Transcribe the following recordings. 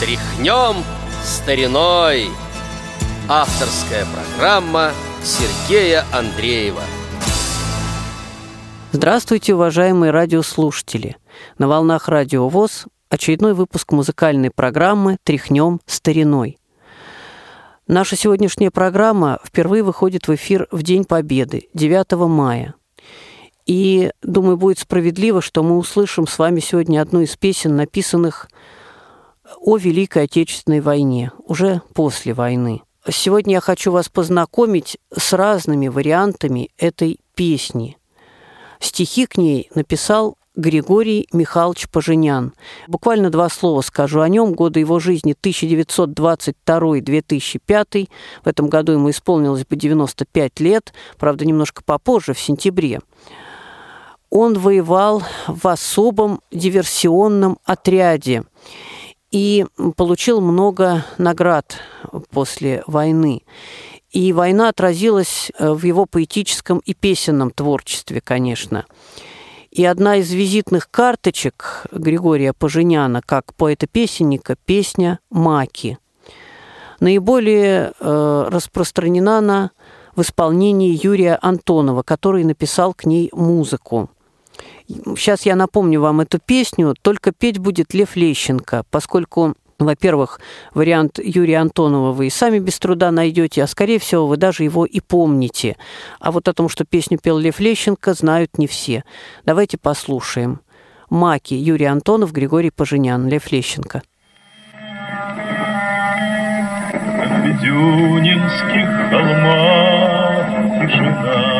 Тряхнем стариной Авторская программа Сергея Андреева Здравствуйте, уважаемые радиослушатели! На волнах Радио ВОЗ очередной выпуск музыкальной программы «Тряхнем стариной». Наша сегодняшняя программа впервые выходит в эфир в День Победы, 9 мая. И, думаю, будет справедливо, что мы услышим с вами сегодня одну из песен, написанных о Великой Отечественной войне, уже после войны. Сегодня я хочу вас познакомить с разными вариантами этой песни. Стихи к ней написал Григорий Михайлович Поженян. Буквально два слова скажу о нем. Годы его жизни 1922-2005. В этом году ему исполнилось бы 95 лет, правда, немножко попозже, в сентябре. Он воевал в особом диверсионном отряде и получил много наград после войны. И война отразилась э, в его поэтическом и песенном творчестве, конечно. И одна из визитных карточек Григория Поженяна, как поэта-песенника, песня «Маки». Наиболее э, распространена она в исполнении Юрия Антонова, который написал к ней музыку. Сейчас я напомню вам эту песню, только петь будет Лев Лещенко, поскольку во-первых, вариант Юрия Антонова вы и сами без труда найдете, а скорее всего вы даже его и помните. А вот о том, что песню пел Лев Лещенко, знают не все. Давайте послушаем. «Маки» Юрий Антонов, Григорий Поженян, Лев Лещенко. В холмах тишина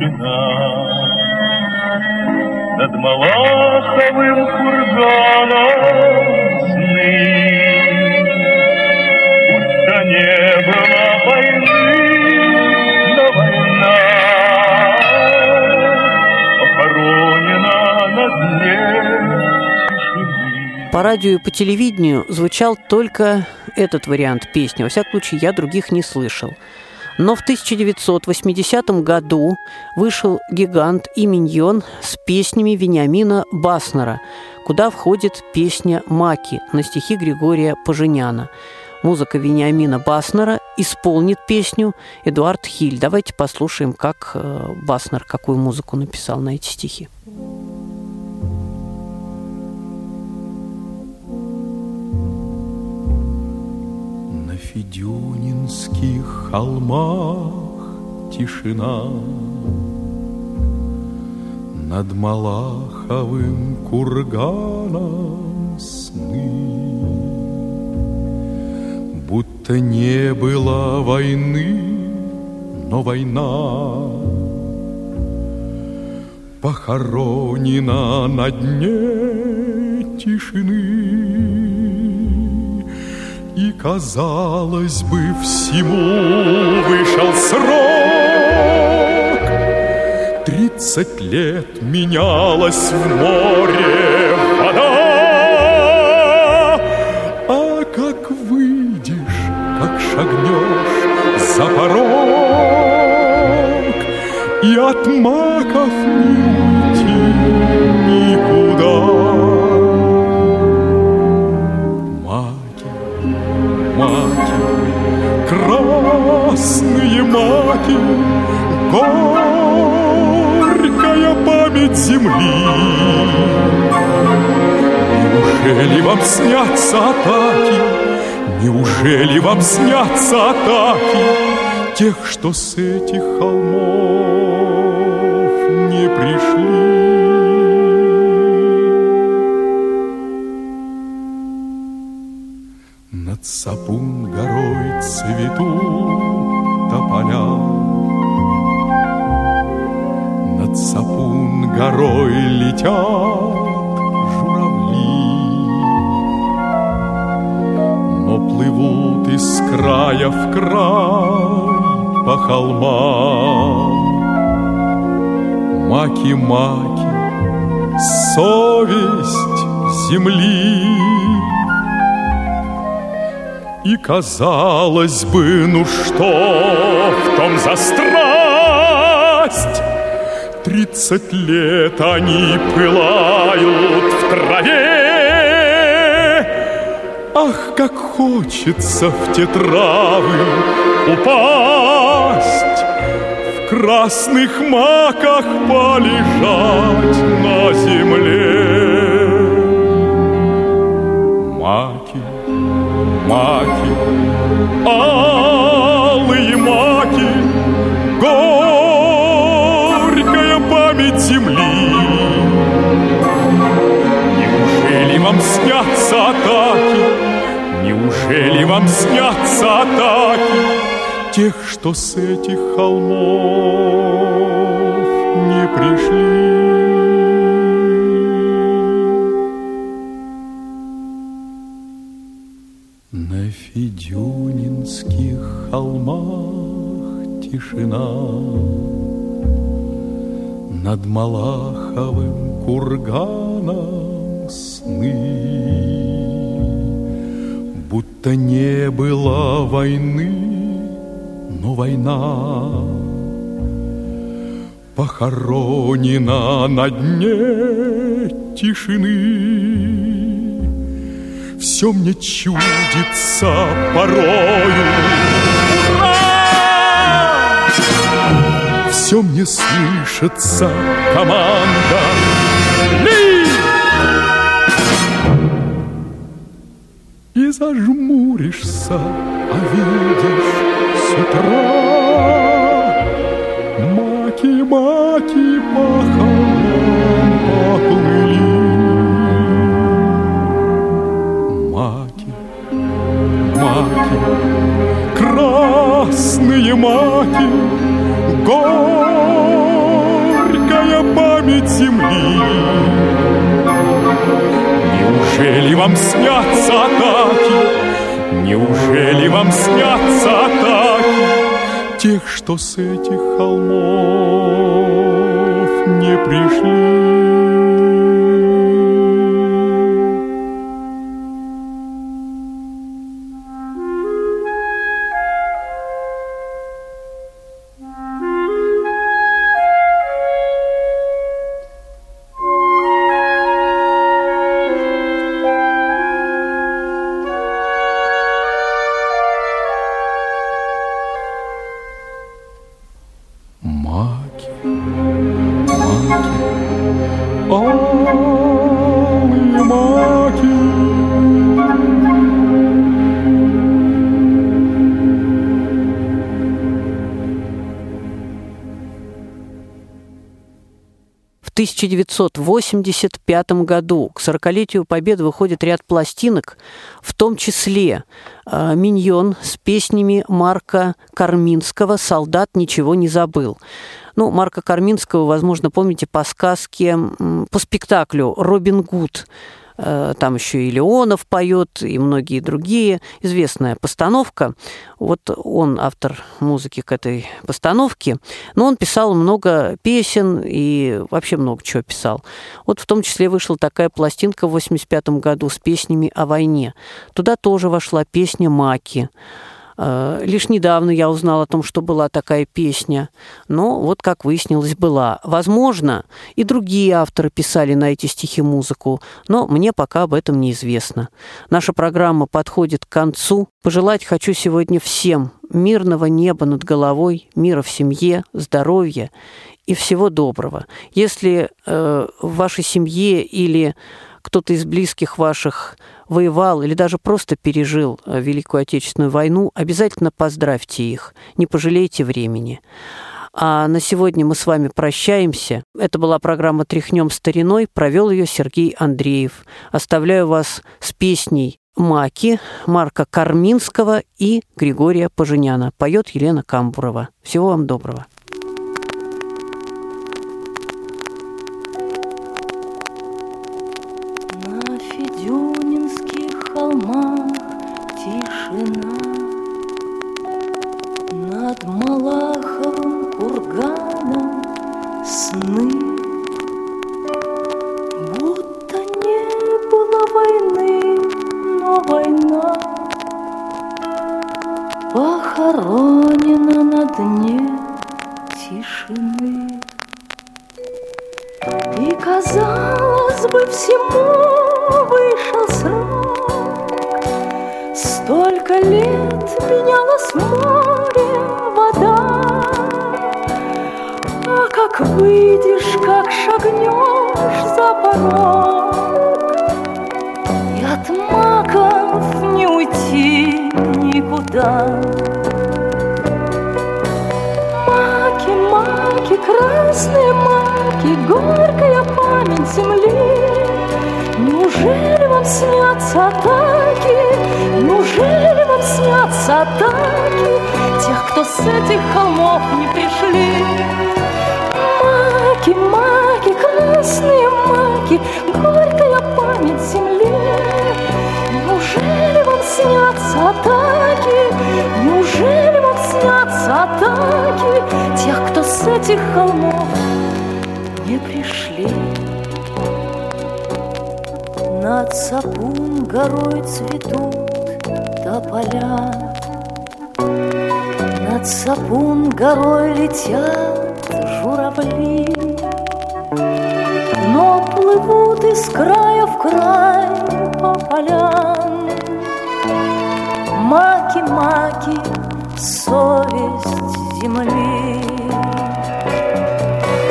тишина. Над Малаховым курганом сны. Будто не было войны, но война похоронена на дне. По радио и по телевидению звучал только этот вариант песни. Во всяком случае, я других не слышал. Но в 1980 году вышел «Гигант» и «Миньон» с песнями Вениамина Баснера, куда входит песня «Маки» на стихи Григория Поженяна. Музыка Вениамина Баснера исполнит песню Эдуард Хиль. Давайте послушаем, как э, Баснер какую музыку написал на эти стихи. Федюнинских холмах тишина, Над Малаховым курганом сны. Будто не было войны, но война Похоронена на дне тишины. Казалось бы, всему вышел срок. Тридцать лет менялась в море вода. А как выйдешь, как шагнешь за порог, И от маков не маки, горькая память земли. Неужели вам снятся атаки? Неужели вам снятся атаки тех, что с этих холмов не пришли? Над Сапун горой цветут тополя, Над Сапун горой летят журавли, Но плывут из края в край по холмам. Маки-маки, совесть земли. И казалось бы, ну что в том за страсть? Тридцать лет они пылают в траве. Ах, как хочется в те травы упасть, В красных маках полежать на земле. Маки, маки, алые маки, горькая память земли. Неужели вам снятся атаки? Неужели вам снятся атаки тех, что с этих холмов не пришли? Холмах тишина, Над Малаховым курганом сны. Будто не было войны, но война Похоронена на дне тишины. Все мне чудится порою. Все мне слышится команда. Ли! И зажмуришься, а видишь с утра вам снятся атаки тех, что с этих холмов не пришли? В 1985 году к 40-летию Победы выходит ряд пластинок, в том числе э, «Миньон» с песнями Марка Карминского «Солдат ничего не забыл». Ну, Марка Карминского, возможно, помните по сказке, по спектаклю «Робин Гуд», Э, там еще и Леонов поет, и многие другие. Известная постановка. Вот он автор музыки к этой постановке. Но он писал много песен и вообще много чего писал. Вот в том числе вышла такая пластинка в 85 году с песнями о войне. Туда тоже вошла песня «Маки». Э, лишь недавно я узнала о том, что была такая песня. Но вот, как выяснилось, была. Возможно, и другие авторы писали на эти стихи музыку, но мне пока об этом неизвестно. Наша программа подходит к концу. Пожелать хочу сегодня всем мирного неба над головой, мира в семье, здоровья и всего доброго. Если э, в вашей семье или кто-то из близких ваших воевал или даже просто пережил э, Великую Отечественную войну, обязательно поздравьте их, не пожалейте времени. А на сегодня мы с вами прощаемся. Это была программа «Тряхнем стариной». Провел ее Сергей Андреев. Оставляю вас с песней «Маки» Марка Карминского и Григория Поженяна. Поет Елена Камбурова. Всего вам доброго. Всему вышел срок, Столько лет менялось море, вода, А как выйдешь, как шагнешь за порог, И от маков не уйти никуда. Маки, маки, красные маки, Горькая память земли, снятся атаки? Неужели вам снятся атаки Тех, кто с этих холмов не пришли? Маки, маки, красные маки Горькая память земли Неужели вам снятся атаки? Неужели вам снятся атаки Тех, кто с этих холмов Над Сапун горой цветут тополя, Над Сапун горой летят журавли, Но плывут из края в край по полям. Маки, маки, совесть земли.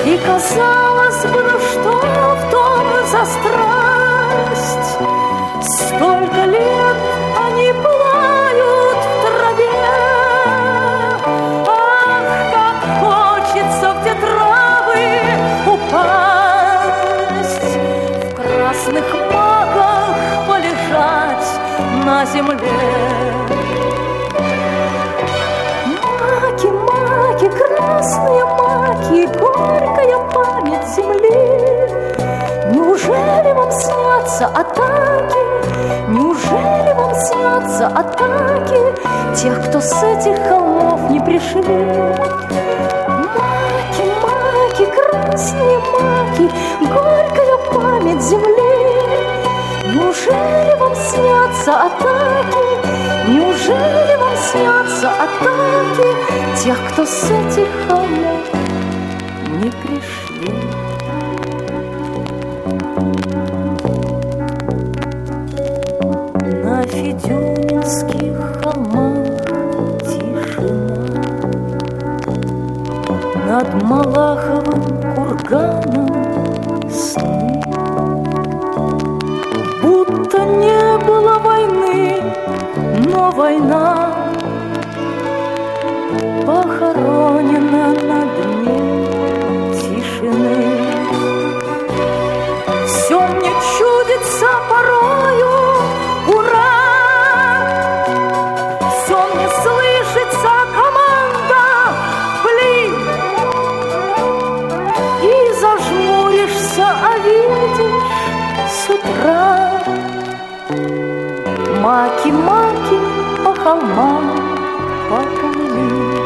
И казалось бы, ну что в том за страх, страсть. Столько лет они плают в траве. Ах, как хочется в те травы упасть, В красных маках полежать на земле. Маки, маки, красные маки, Горькая память земли. Неужели вам снятся атаки Неужели вам снятся атаки Тех, кто с этих холмов не пришли? Маки, маки, красные маки Горькая память земли Неужели вам снятся атаки? Неужели вам снятся атаки Тех, кто с этих холмов не пришли? Федюнинских холмах тишина. Над Малаховым курганом сны Будто не было войны, но война с утра Маки-маки по холмам поплыли.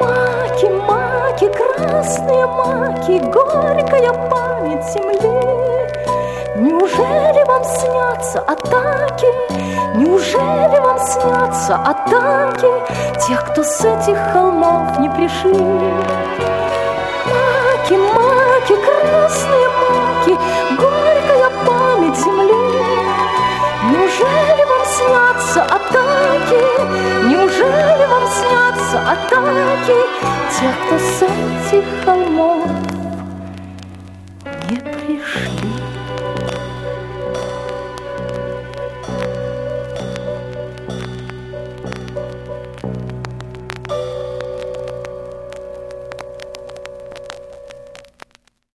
Маки, маки, красные маки, горькая память земли. Неужели вам снятся атаки? Неужели вам снятся атаки Тех, кто с этих холмов не пришли? Маки, маки, красные маки, горькая память земли. Неужели вам снятся атаки? Неужели вам снятся атаки Тех, кто с этих холмов